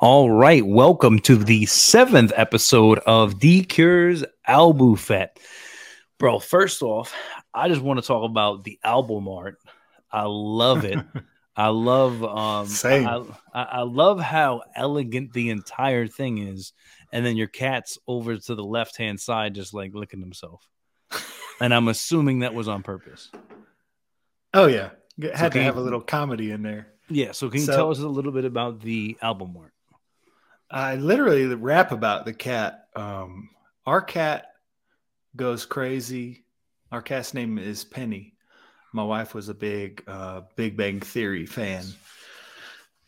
All right, welcome to the seventh episode of D Cure's Albuphet. Bro, first off, I just want to talk about the album art. I love it. I love um Same. I, I, I love how elegant the entire thing is, and then your cat's over to the left hand side, just like licking himself. and I'm assuming that was on purpose. Oh yeah, had can to have you- a little comedy in there. Yeah. So can you So- tell us a little bit about the album art? I literally rap about the cat. Um, our cat goes crazy. Our cat's name is Penny. My wife was a big uh, Big Bang Theory fan,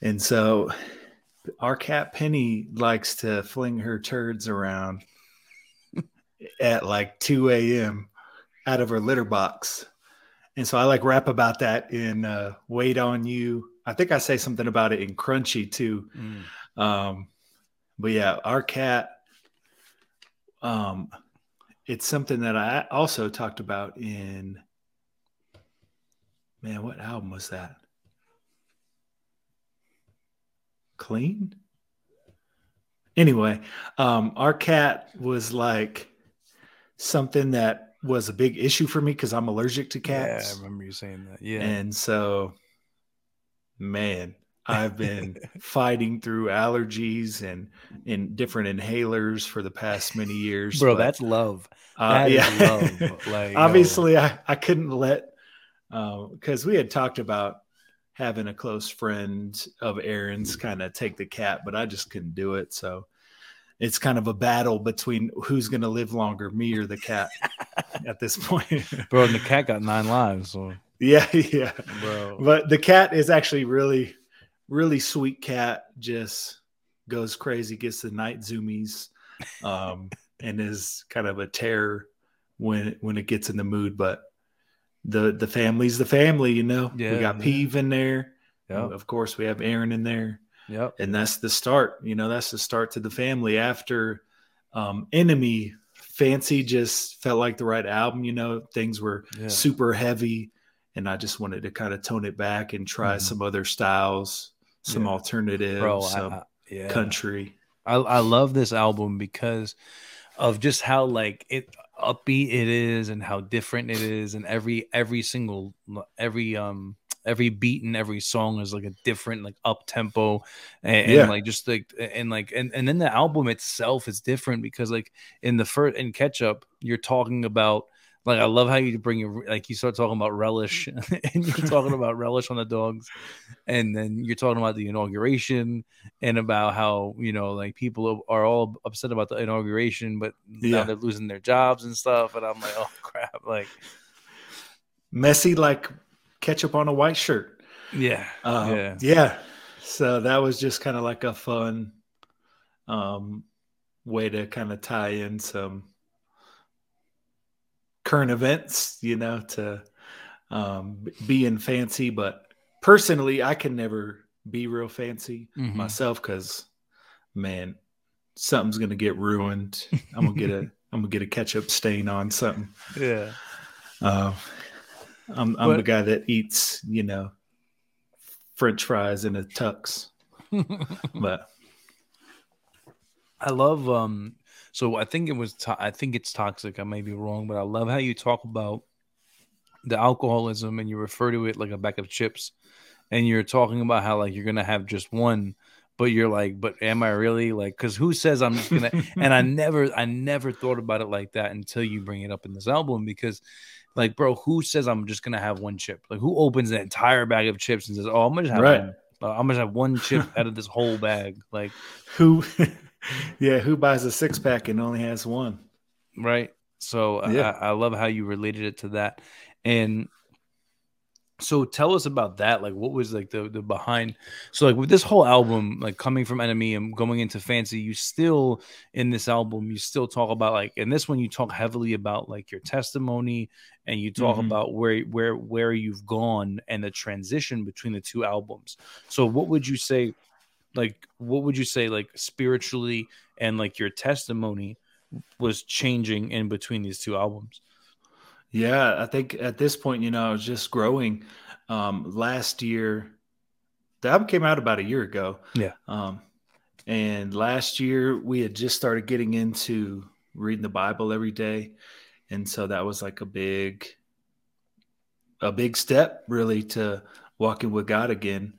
and so our cat Penny likes to fling her turds around at like 2 a.m. out of her litter box. And so I like rap about that in uh, Wait on You. I think I say something about it in Crunchy too. Um, but yeah, our cat, um, it's something that I also talked about in, man, what album was that? Clean? Anyway, um, our cat was like something that was a big issue for me because I'm allergic to cats. Yeah, I remember you saying that. Yeah. And so, man, I've been fighting through allergies and in different inhalers for the past many years. Bro, but, that's love. uh, that is yeah. love. Like. Obviously, I, I couldn't let because we had talked about having a close friend of Aaron's kind of take the cat, but I just couldn't do it. So it's kind of a battle between who's going to live longer, me or the cat at this point. bro, and the cat got nine lives. So, yeah, yeah. bro, but the cat is actually really really sweet cat just goes crazy gets the night zoomies um and is kind of a terror when when it gets in the mood but the the family's the family you know Yeah, we got yeah. peeve in there yeah, of course we have aaron in there yep. and that's the start you know that's the start to the family after um enemy fancy just felt like the right album you know things were Yeah. super heavy and i just wanted to kind of tone it back and try Mhm. some other styles some Yeah. alternative Bro, some I- yeah. country I, I love this album because of just how like it upbeat it is and how different it is and every every single every um every beat and every song is like a different like up tempo and, and, like just like and like and, and then the album itself is different because like in the first in catch up you're talking about like I love how you bring your like you start talking about relish and you're talking about relish on the dogs. And then you're talking about the inauguration and about how you know like people are all upset about the inauguration but now Yeah. they're losing their jobs and stuff. And i'm like oh crap. Like messy like ketchup on a white shirt. Yeah. Uh, yeah. yeah. So that was just kind of like a fun um way to kind of tie in some current events you know to um being fancy but personally i can never be real fancy Mhm. myself because man something's gonna get ruined. I'm gonna get a i'm gonna get a ketchup stain on something. Yeah. Uh, i'm i'm the guy that eats you know french fries in a tux. But i love um so i think it was to- i think it's toxic i may be wrong but i love how you talk about the alcoholism and you refer to it like a bag of chips and you're talking about how like you're gonna have just one but you're like but am i really like because who says i'm just gonna and I never I never thought about it like that until you bring it up in this album because like bro who says I'm just gonna have one chip like who opens an entire bag of chips and says oh I'm gonna have Right. one. Uh, I'm gonna have one chip out of this whole bag like who yeah who buys a six pack and only has one? Right. So Yeah. I, I love how you related it to that. And so tell us about that. Like what was like the the behind so like with this whole album like coming from enemy and going into fancy you still in this album you still talk about like in this one you talk heavily about like your testimony and you talk Mhm. about where where where you've gone and the transition between the two albums. So what would you say like what would you say like spiritually and like your testimony was changing in between these two albums Yeah, I think at this point, you know, I was just growing. Um, last year, the album came out about a year ago. Yeah. Um, And last year we had just started getting into reading the Bible every day. And so that was like a big a big step really to walking with God again.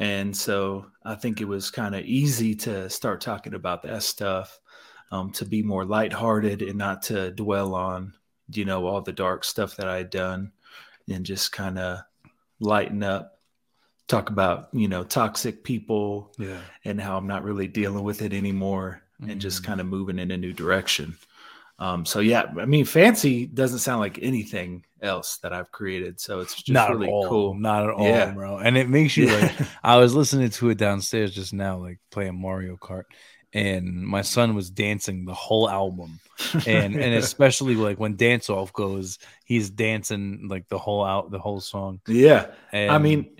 And so I think it was kind of easy to start talking about that stuff, um, to be more lighthearted and not to dwell on, you know, all the dark stuff that I had done and just kind of lighten up talk about you know toxic people Yeah. and how i'm not really dealing with it anymore and just Mhm. kind of moving in a new direction um so yeah i mean fancy doesn't sound like anything else that i've created so it's just not really at all. cool Not at all, Yeah. bro. And it makes you like I was listening to it downstairs just now, like playing Mario Kart, and my son was dancing the whole album. And and especially like when dance off goes, he's dancing like the whole out the whole song. yeah And I mean,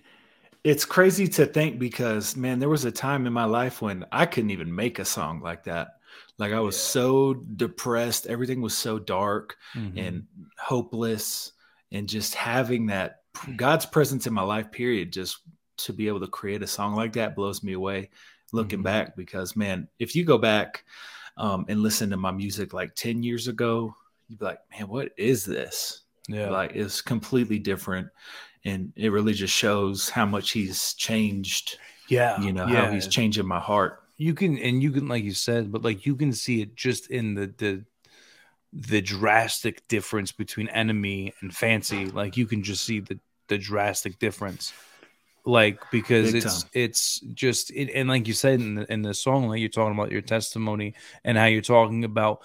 it's crazy to think because man, there was a time in my life when I couldn't even make a song like that. Like I was Yeah. so depressed, everything was so dark mhm. and hopeless, and just having that God's presence in my life, period, just to be able to create a song like that blows me away. Looking Mhm. back, because man, if you go back um, and listen to my music like ten years ago, you'd be like, man, what is this? yeah, like it's completely different and it really just shows how much he's changed yeah, you know yeah. how he's changing my heart you can and you can like you said but like you can see it just in the the the drastic difference between enemy and fancy. Like you can just see the the drastic difference. Like because Big it's time. it's just it, and like you said in the in the song like you're talking about your testimony and how you're talking about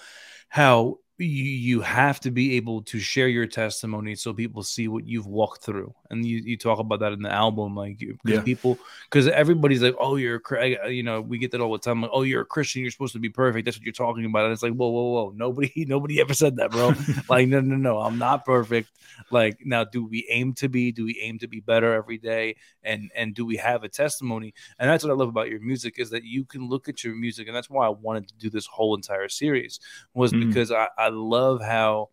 how you, you have to be able to share your testimony so people see what you've walked through and you, you talk about that in the album like because Yeah. people because everybody's like oh you're a you know we get that all the time like oh you're a christian you're supposed to be perfect that's what you're talking about and it's like whoa whoa whoa nobody nobody ever said that bro like no no no i'm not perfect like now do we aim to be do we aim to be better every day and and do we have a testimony and that's what i love about your music is that you can look at your music and that's why i wanted to do this whole entire series was Mm. because I, I love how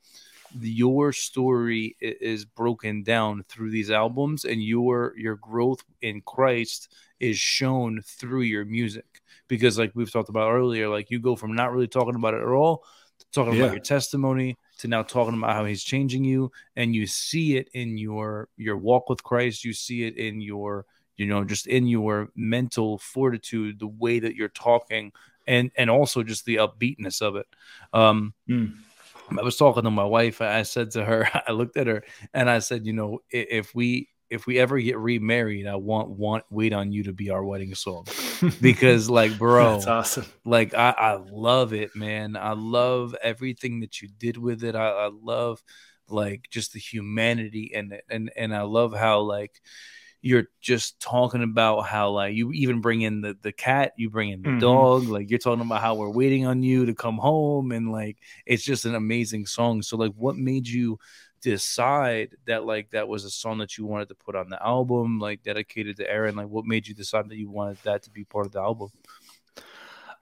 your story is broken down through these albums and your your growth in christ is shown through your music because like we've talked about earlier like you go from not really talking about it at all to talking Yeah. about your testimony to now talking about how he's changing you and you see it in your your walk with christ you see it in your you know just in your mental fortitude the way that you're talking and and also just the upbeatness of it um Mm. I was talking to my wife. I said to her, I looked at her and I said, you know, if we if we ever get remarried, I want want wait on you to be our wedding song because, like, bro, that's awesome like I, I love it, man. I love everything that you did with it. I, I love like just the humanity and it, and and I love how like you're just talking about how like you even bring in the the cat, you bring in the Mhm. dog, like you're talking about how we're waiting on you to come home, and like it's just an amazing song. So like, what made you? decide that like that was a song that you wanted to put on the album like dedicated to Aaron like what made you decide that you wanted that to be part of the album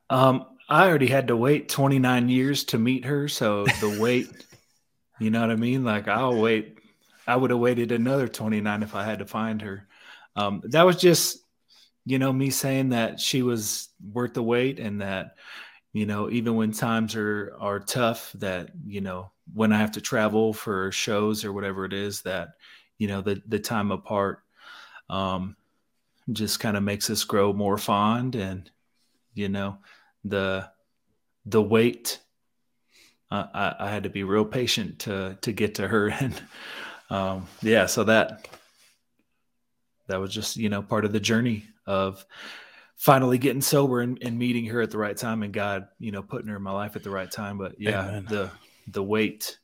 um i already had to wait 29 years to meet her so the wait you know what i mean like i'll wait i would have waited another 29 if i had to find her um that was just you know me saying that she was worth the wait and that you know even when times are are tough that you know when i have to travel for shows or whatever it is that you know the the time apart um just kind of makes us grow more fond and you know the the wait uh, I, I had to be real patient to to get to her and um yeah so that that was just you know part of the journey of finally getting sober and, and meeting her at the right time and god you know putting her in my life at the right time. But yeah Amen. the the wait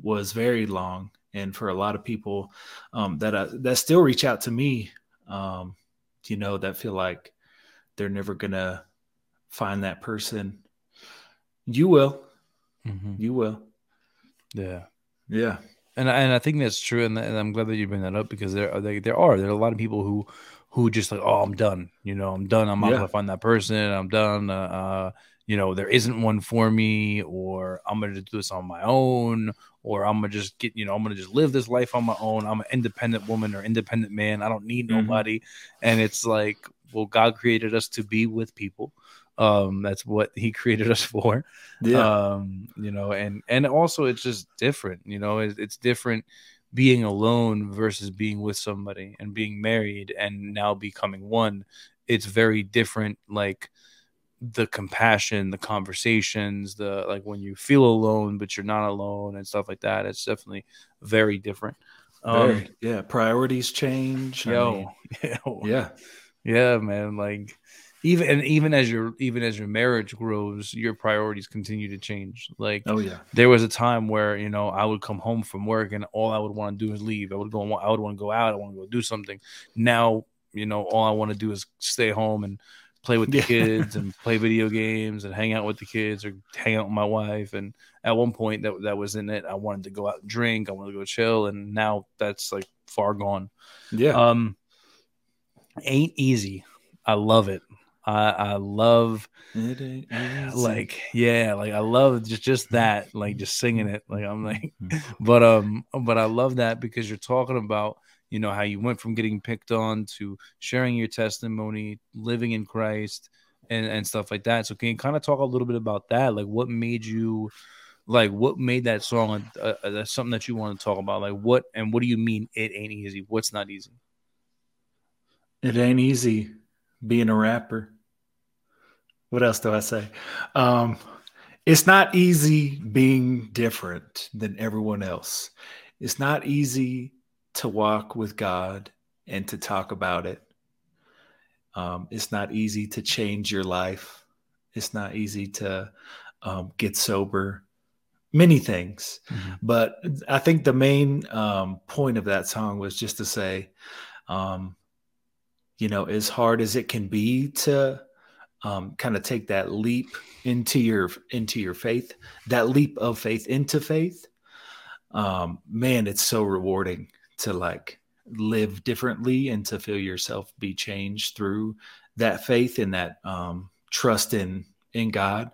was very long. And for a lot of people um, that I, that still reach out to me um, you know that feel like they're never gonna find that person. You will. You will. Yeah. Yeah and I- and I think that's true, and, and I'm glad that you bring that up because there are there, there are there are a lot of people who who just like oh I'm done, you know I'm done, I'm not Yeah. gonna find that person, I'm done, uh, uh, you know there isn't one for me, or I'm gonna do this on my own, or I'm gonna just get you know I'm gonna just live this life on my own. I'm an independent woman or independent man. I don't need Mhm. nobody, and it's like well, God created us to be with people. Um, that's what He created us for. Yeah. Um, you know, and and also it's just different. You know, it's, it's different being alone versus being with somebody and being married and now becoming one. It's very different. Like the compassion, the conversations, the like when you feel alone but you're not alone and stuff like that. It's definitely very different. Um, very, yeah, priorities change. Yo, I mean, yeah, yeah, man. Like even and even as your even as your marriage grows, your priorities continue to change. Like, oh yeah, there was a time where you know I would come home from work and all I would want to do is leave. I would go, I would want to go out. I want to go do something. Now, you know, all I want to do is stay home and play with the yeah. kids and play video games and hang out with the kids or hang out with my wife. And at one point that that was in it. I wanted to go out and drink. I wanted to go chill. And now that's like far gone. Yeah. Um ain't easy. I love it. I I love like yeah, like I love just just that, like just singing it. Like I'm like but um but I love that because you're talking about you know how you went from getting picked on to sharing your testimony living in christ and and stuff like that. So can you kind of talk a little bit about that? Like what made you like what made that song uh, uh, something that you want to talk about? Like what and what do you mean it ain't easy? What's not easy? It ain't easy being a rapper what else do i say um it's not easy being different than everyone else it's not easy to walk with God and to talk about it. Um, it's not easy to change your life. It's not easy to um, get sober. Many things, mm-hmm. but I think the main um, point of that song was just to say, um, you know, as hard as it can be to um, kind of take that leap into your into your faith, that leap of faith into faith, um, man, it's so rewarding to like live differently and to feel yourself be changed through that faith and that um, trust in in God.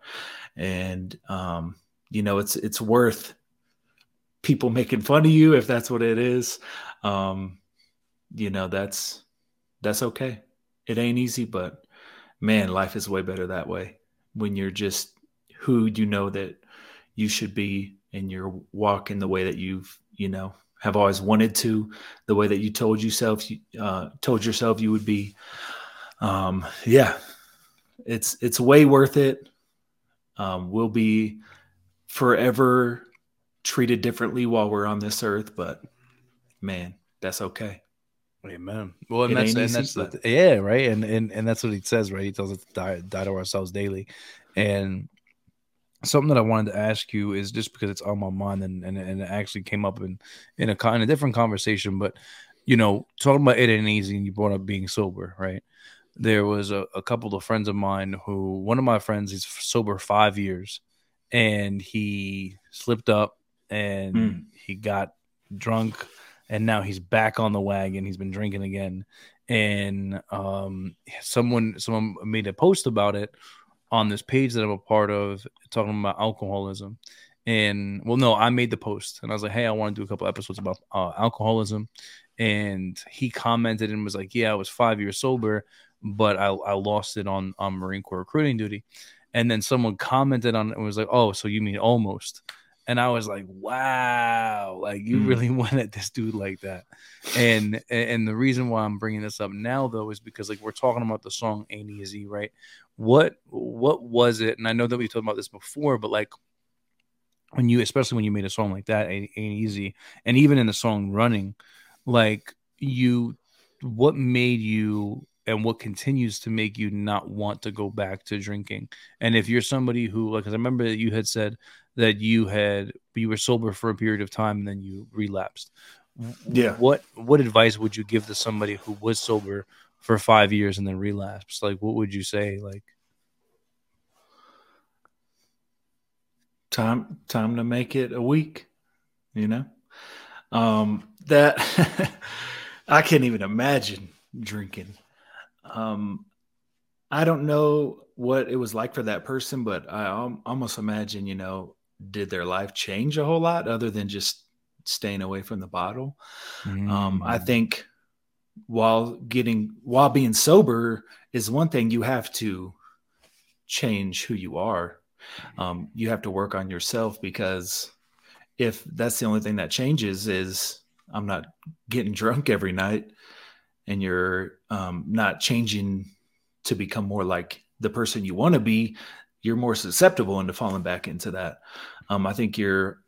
And um, you know, it's it's worth people making fun of you if that's what it is. Um, you know, that's that's okay. It ain't easy, but man, life is way better that way when you're just who you know that you should be and you're walking the way that you've you know have always wanted to, the way that you told yourself, uh, told yourself you would be. Um, yeah, it's it's way worth it. Um, we'll be forever treated differently while we're on this earth, but man, that's okay. Amen. Well, and it that's and that's the, yeah, right, and and and that's what he says, right? He tells us to die, die to ourselves daily, and something that I wanted to ask you is just because it's on my mind and, and, and it actually came up in in a in a different conversation, but you know, talking about it ain't easy, and you brought up being sober, right? There was a, a couple of friends of mine who one of my friends is sober five years, and he slipped up and mm. he got drunk, and now he's back on the wagon. He's been drinking again, and um, someone someone made a post about it on this page that I'm a part of talking about alcoholism. And well, no, I made the post and I was like, hey, I want to do a couple episodes about uh, alcoholism. And he commented and was like, yeah, I was five years sober, but I, I lost it on, on Marine Corps recruiting duty. And then someone commented on it and was like, oh, so you mean almost. And I was like, wow, like you mm. really went at this dude like that. And and the reason why I'm bringing this up now though is because like we're talking about the song Ain't Easy, right? what what was it? And I know that we talked about this before, but like when you, especially when you made a song like that, ain't, ain't easy, and even in the song "Running," like you, what made you and what continues to make you not want to go back to drinking and if you're somebody who like i remember that you had said that you had you were sober for a period of time and then you relapsed yeah what what advice would you give to somebody who was sober for five years and then relapse? Like, what would you say? Like, time time to make it a week. You know, um, that I can't even imagine drinking. Um, I don't know what it was like for that person, but I almost imagine, you know, did their life change a whole lot other than just staying away from the bottle? Mm. Um, I mm. think while getting while being sober is one thing you have to change who you are um, you have to work on yourself because if that's the only thing that changes is i'm not getting drunk every night and you're um, not changing to become more like the person you want to be you're more susceptible into falling back into that um, i think you're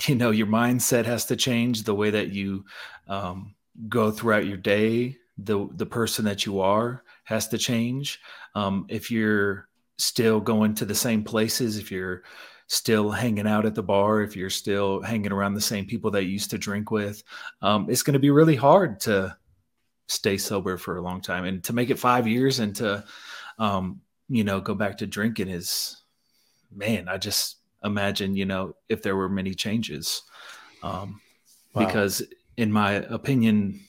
you know your mindset has to change the way that you um, go throughout your day the the person that you are has to change. Um, if you're still going to the same places if you're still hanging out at the bar if you're still hanging around the same people that you used to drink with um, it's going to be really hard to stay sober for a long time. And to make it five years and to um, you know go back to drinking is man i just imagine you know if there were many changes. Um, wow. because in my opinion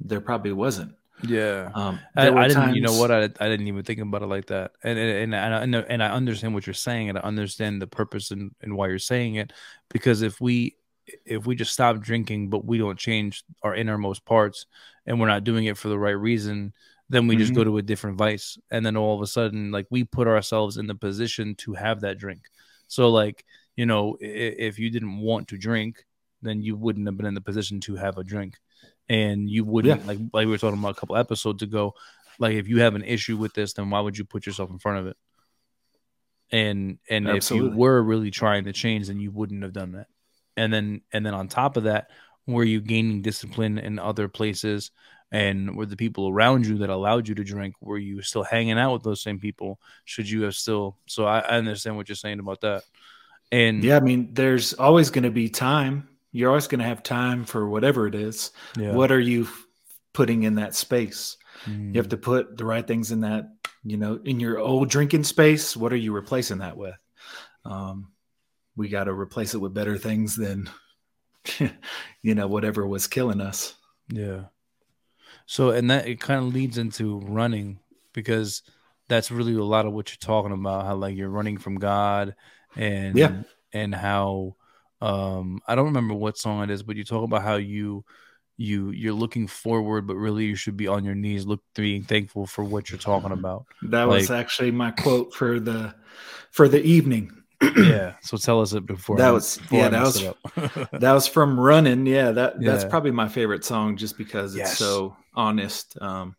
there probably wasn't. Yeah. Um, I, I, didn't times... you know what? I, I didn't even think about it like that. And and, and, and, I, and I understand what you're saying and i understand the purpose and, and why you're saying it. Because if we if we just stop drinking but we don't change our innermost parts and we're not doing it for the right reason then we mm-hmm. just go to a different vice and then all of a sudden like we put ourselves in the position to have that drink so like, you know, if, if you didn't want to drink, then you wouldn't have been in the position to have a drink. And you wouldn't yeah. like like we were talking about a couple episodes ago. Like if you have an issue with this, then why would you put yourself in front of it? And and Absolutely. if you were really trying to change, then you wouldn't have done that. And then and then on top of that, were you gaining discipline in other places and were the people around you that allowed you to drink were you still hanging out with those same people? Should you have still so i, I understand what you're saying about that. And yeah i mean there's always going to be time. You're always going to have time for whatever it is. Yeah. what are you putting in that space? Mm. you have mm. to put the right things in that you know in your old drinking space what are you replacing that with? Um, we got to replace it with better things than you know whatever was killing us. Yeah so, and that it kind of leads into running because that's really a lot of what you're talking about. How like you're running from God, and yeah, and how um I don't remember what song it is, but you talk about how you you you're looking forward, but really you should be on your knees, look being thankful for what you're talking about. That like, was actually my quote for the for the evening. Yeah. So tell us it before. That was yeah. That was that was from running. Yeah. That that's probably my favorite song, just because it's yes. so honest. Um,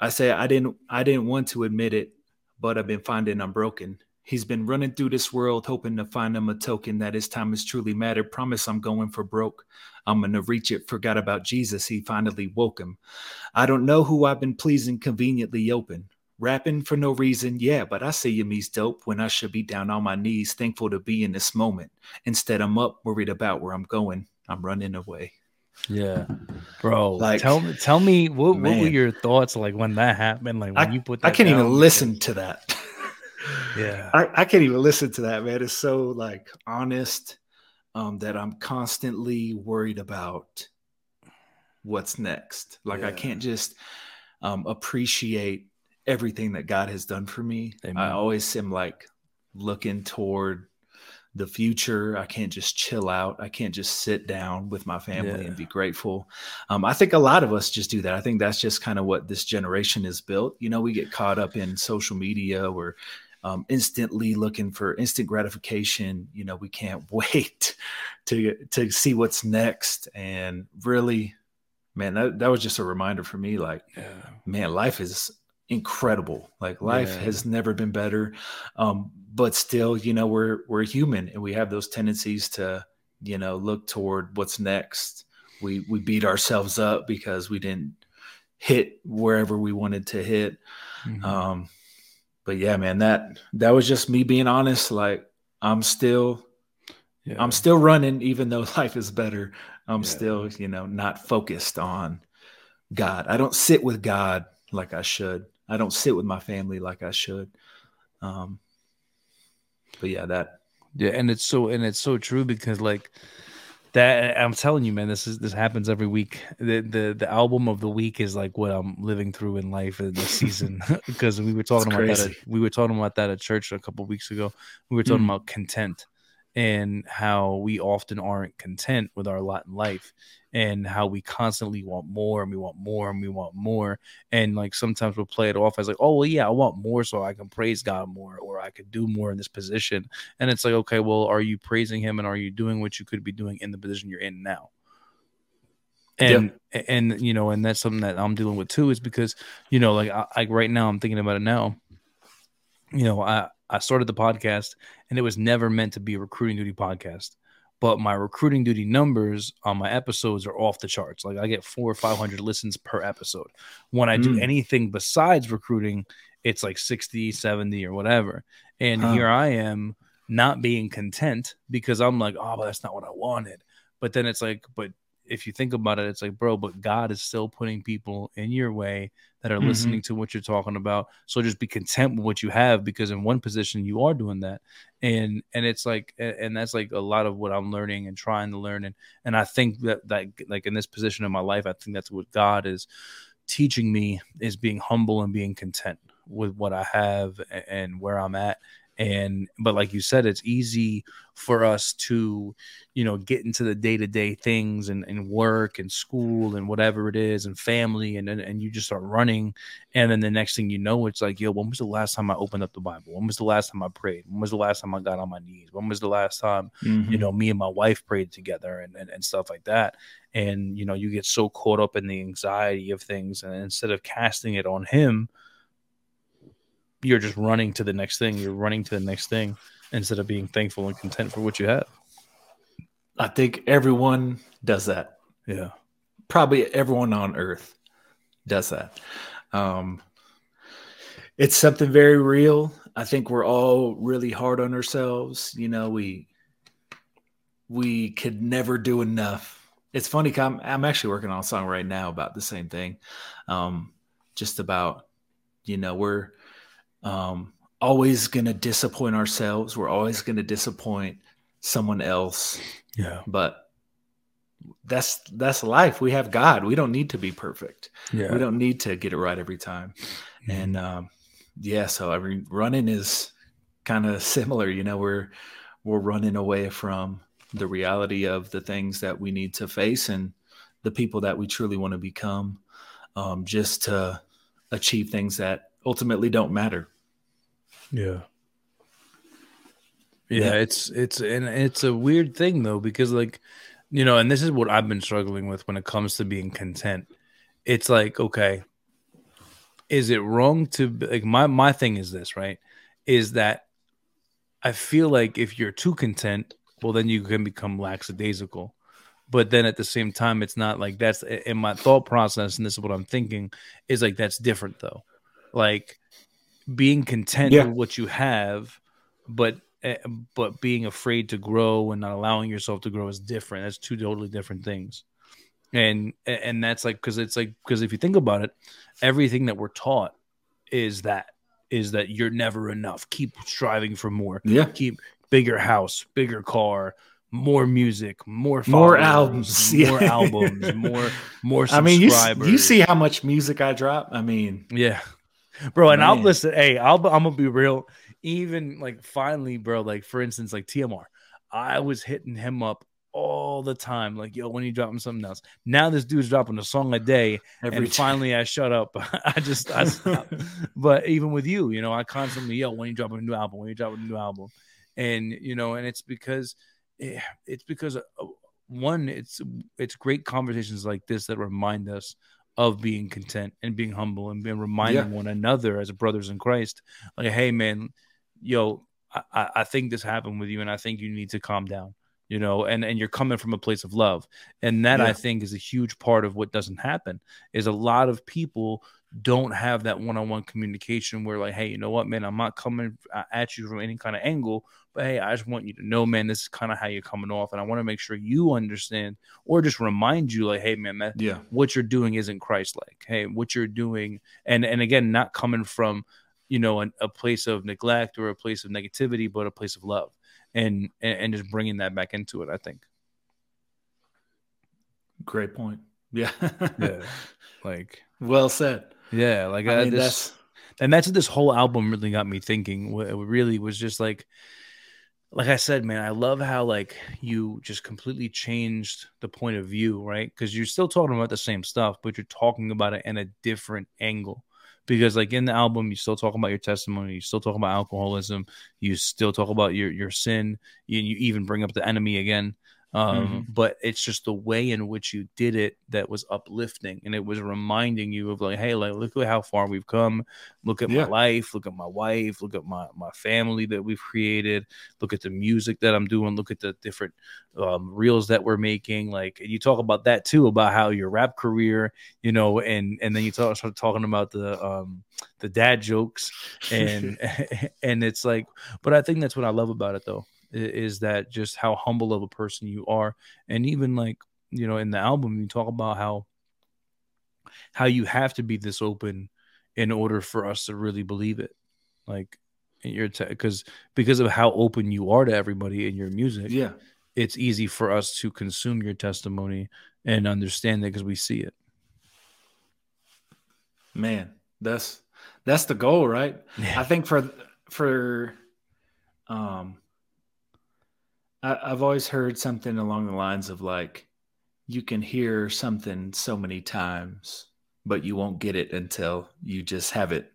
I say I didn't I didn't want to admit it, but I've been finding I'm broken. He's been running through this world hoping to find him a token that his time has truly mattered. Promise I'm going for broke. I'm gonna reach it. Forgot about Jesus. He finally woke him. I don't know who I've been pleasing conveniently open. Rapping for no reason, yeah, but I see you me's dope when I should be down on my knees, thankful to be in this moment. Instead, I'm up, worried about where I'm going. I'm running away. Yeah, bro. Like, tell me, tell me what, what were your thoughts like when that happened? Like when I, you put, I can't down, even listen to that. yeah, I, I can't even listen to that, man. It's so like honest um, that I'm constantly worried about what's next. Like yeah. I can't just um, appreciate everything that God has done for me. Amen. I always am like looking toward the future. I can't just chill out. I can't just sit down with my family yeah. and be grateful. Um, I think a lot of us just do that. I think that's just kind of what this generation is built. You know, we get caught up in social media. We're um, instantly looking for instant gratification. You know, we can't wait to to see what's next. And really, man, that, that was just a reminder for me. Like, yeah. man, life is incredible. Like life yeah. has never been better. Um, but still, you know, we're we're human and we have those tendencies to, you know, look toward what's next. We we beat ourselves up because we didn't hit wherever we wanted to hit. Mm-hmm. Um, but yeah, man, that that was just me being honest. Like I'm still yeah. I'm still running, even though life is better. I'm yeah. still, you know, not focused on God. I don't sit with God like I should. I don't sit with my family like I should. Um, but yeah, that. Yeah, and it's so and it's so true because like that I'm telling you, man, this is this happens every week. The the the album of the week is like what I'm living through in life in this season because we were talking about that. At, we were talking about that at church a couple weeks ago. We were talking mm. about content, and how we often aren't content with our lot in life and how we constantly want more and we want more and we want more. And like sometimes we'll play it off as like oh well yeah i want more so i can praise god more or i could do more in this position. And it's like okay well are you praising him and are you doing what you could be doing in the position you're in now? And yeah. and you know and that's something that i'm dealing with too is because you know like I, like right now i'm thinking about it now. You know i i started the podcast and it was never meant to be a recruiting duty podcast but my recruiting duty numbers on my episodes are off the charts. Like I get four or 500 listens per episode. When I do mm. anything besides recruiting, it's like 60, 70 or whatever. And huh. here I am not being content because I'm like, oh, but that's not what I wanted. But then it's like, but if you think about it, it's like, bro, but God is still putting people in your way that are mm-hmm. listening to what you're talking about. So just be content with what you have because in one position you are doing that. And and it's like and that's like a lot of what I'm learning and trying to learn. And and I think that that like in this position in my life, I think that's what God is teaching me is being humble and being content with what I have and where I'm at and but like you said it's easy for us to you know get into the day-to-day things and, and work and school and whatever it is and family and, and and you just start running. And then the next thing you know it's like yo when was the last time i opened up the bible? When was the last time i prayed? When was the last time i got on my knees? When was the last time mm-hmm. you know me and my wife prayed together and, and and stuff like that? And you know you get so caught up in the anxiety of things and instead of casting it on him you're just running to the next thing. You're running to the next thing instead of being thankful and content for what you have. I think everyone does that. Yeah. Probably everyone on earth does that. Um, it's something very real. I think we're all really hard on ourselves. You know, we we could never do enough. It's funny. I'm, I'm actually working on a song right now about the same thing. Um, just about, you know, we're um, always going to disappoint ourselves. We're always going to disappoint someone else. Yeah. But that's that's life. We have God. We don't need to be perfect. Yeah. We don't need to get it right every time. Mm-hmm. And um, yeah, so I mean, running is kind of similar. You know, we're we're running away from the reality of the things that we need to face and the people that we truly want to become, um, just to achieve things that ultimately don't matter. Yeah. yeah. It's it's and it's a weird thing though because like you know, and this is what I've been struggling with when it comes to being content. It's like, okay, is it wrong to like my my thing is this, right? Is that I feel like if you're too content, well then you can become lackadaisical. But then at the same time, it's not like that's in my thought process, and this is what I'm thinking, is like that's different though. Like being content yeah. with what you have, but eh, but being afraid to grow and not allowing yourself to grow is different. That's two totally different things. And and that's like because it's like because if you think about it, everything that we're taught is that is that you're never enough. Keep striving for more. Yeah. Keep bigger house, bigger car, more music, more more albums, more yeah. albums, more more. I mean, you, you see how much music I drop. I mean, yeah, bro. And Man. I'll listen. Hey, I'll I'm gonna be real. Even like finally, bro. Like for instance, like TMR, I was hitting him up all the time. Like, yo, when you dropping something else? Now this dude's dropping a song a day, Every and finally I shut up. I just I stopped. but even with you, you know, I constantly yo, when you dropping a new album? When you dropping a new album? And you know, and it's because eh, it's because uh, one, it's it's great conversations like this that remind us of being content and being humble and being reminding yeah. one another as brothers in Christ, like, hey man, yo, I, I think this happened with you, and I think you need to calm down you know and and you're coming from a place of love. And that yeah. i think is a huge part of what doesn't happen is a lot of people don't have that one-on-one communication where like hey you know what man i'm not coming at you from any kind of angle but hey i just want you to know man this is kind of how you're coming off and i want to make sure you understand or just remind you like hey man, man yeah. what you're doing isn't christ-like. Hey what you're doing and and again not coming from you know an, a place of neglect or a place of negativity but a place of love and and just bringing that back into it i think great point yeah yeah like well said yeah, like I, I mean, this, that's and that's what this whole album really got me thinking. It really was just like, like I said, man, I love how like you just completely changed the point of view, right? Because you're still talking about the same stuff, but you're talking about it in a different angle. Because like in the album, you still talk about your testimony, you still talk about alcoholism, you still talk about your your sin, you, you even bring up the enemy again. Um, mm-hmm. But it's just the way in which you did it that was uplifting, and it was reminding you of like, hey, like look at how far we've come. Look at yeah. my life. Look at my wife. Look at my my family that we've created. Look at the music that I'm doing. Look at the different um, reels that we're making. Like, you talk about that too, about how your rap career, you know, and and then you talk, start talking about the um the dad jokes, and and it's like, but I think that's what I love about it though is that just how humble of a person you are. And even like you know in the album you talk about how how you have to be this open in order for us to really believe it. Like you're because te- because of how open you are to everybody in your music yeah. it's easy for us to consume your testimony and understand it because we see it. Man that's that's the goal right? Yeah. i think for for um I, I've always heard something along the lines of like, you can hear something so many times, but you won't get it until you just have it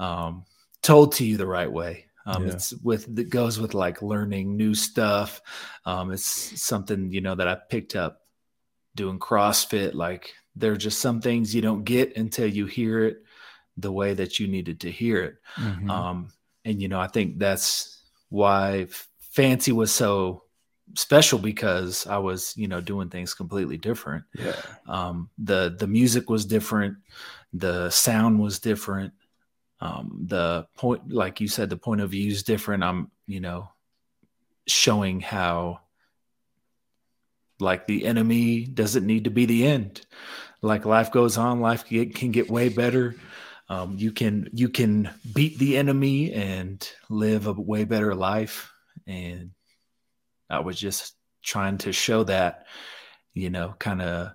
um, told to you the right way. Um, yeah. It's with it goes with like learning new stuff. Um, it's something you know that I picked up doing CrossFit. Like there are just some things you don't get until you hear it the way that you needed to hear it. Mm-hmm. Um, and you know, I think that's why fancy was so special because I was, you know, doing things completely different. Yeah. Um, the the music was different, the sound was different. Um, the point, like you said, the point of view is different. I'm, you know, showing how like the enemy doesn't need to be the end. Like life goes on, life can get, can get way better. Um, you can you can beat the enemy and live a way better life and I was just trying to show that, you know, kind of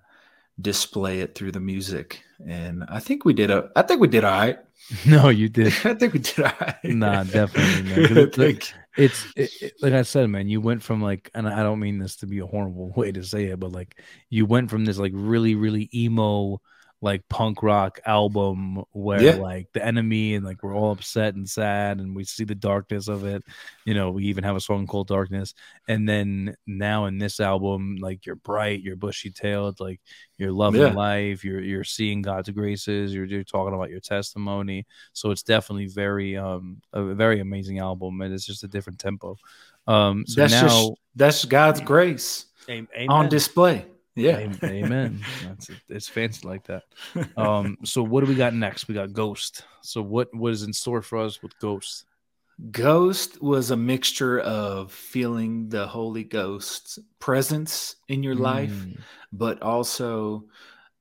display it through the music. And I think we did a, I think we did all right. No, you did. I think we did all right. Nah, definitely. Man. It's, like, it's it, it, like I said, man. You went from like, and I don't mean this to be a horrible way to say it, but like you went from this like really, really emo like punk rock album where yeah. like the enemy and like we're all upset and sad and we see the darkness of it you know we even have a song called darkness and then now in this album like you're bright you're bushy tailed like you're loving yeah. life you're you're seeing god's graces you're, you're talking about your testimony so it's definitely very um a very amazing album and it's just a different tempo um so that's now just, that's god's grace Amen. on display yeah. Amen. That's it's fancy like that. Um, so what do we got next? We got Ghost. So what what is in store for us with Ghost? Ghost was a mixture of feeling the Holy Ghost's presence in your mm. life, but also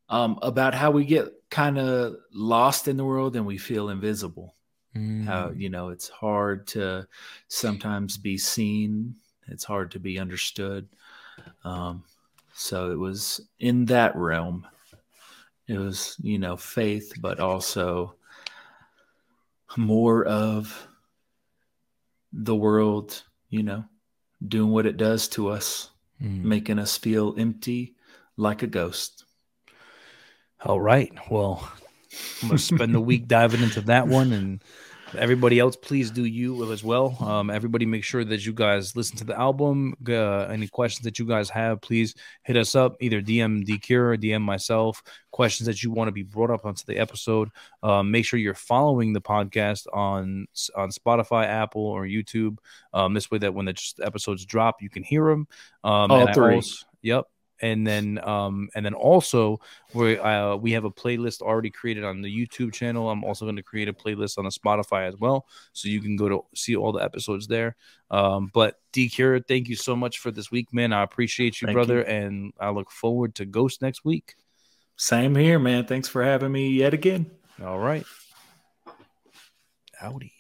um, about how we get kind of lost in the world and we feel invisible. Mm. How you know it's hard to sometimes be seen. It's hard to be understood. Um, so it was in that realm. It was, you know, faith, but also more of the world, you know, doing what it does to us, mm. making us feel empty like a ghost. All right. Well, I'm going to spend the week diving into that one and everybody else, please do you as well. Um, everybody, make sure that you guys listen to the album. Uh, any questions that you guys have, please hit us up. Either DM DCure or DM myself. Questions that you want to be brought up onto the episode. Um, make sure you're following the podcast on on Spotify, Apple, or YouTube. Um, this way, that when the episodes drop, you can hear them. Um, All three. Also, yep and then um and then also we uh we have a playlist already created on the YouTube channel. I'm also going to create a playlist on the Spotify as well, so you can go to see all the episodes there. Um, but D Cure, thank you so much for this week, man. I appreciate you, thank brother, you. and I look forward to Ghost next week. Same here, man. Thanks for having me yet again. All right. Howdy.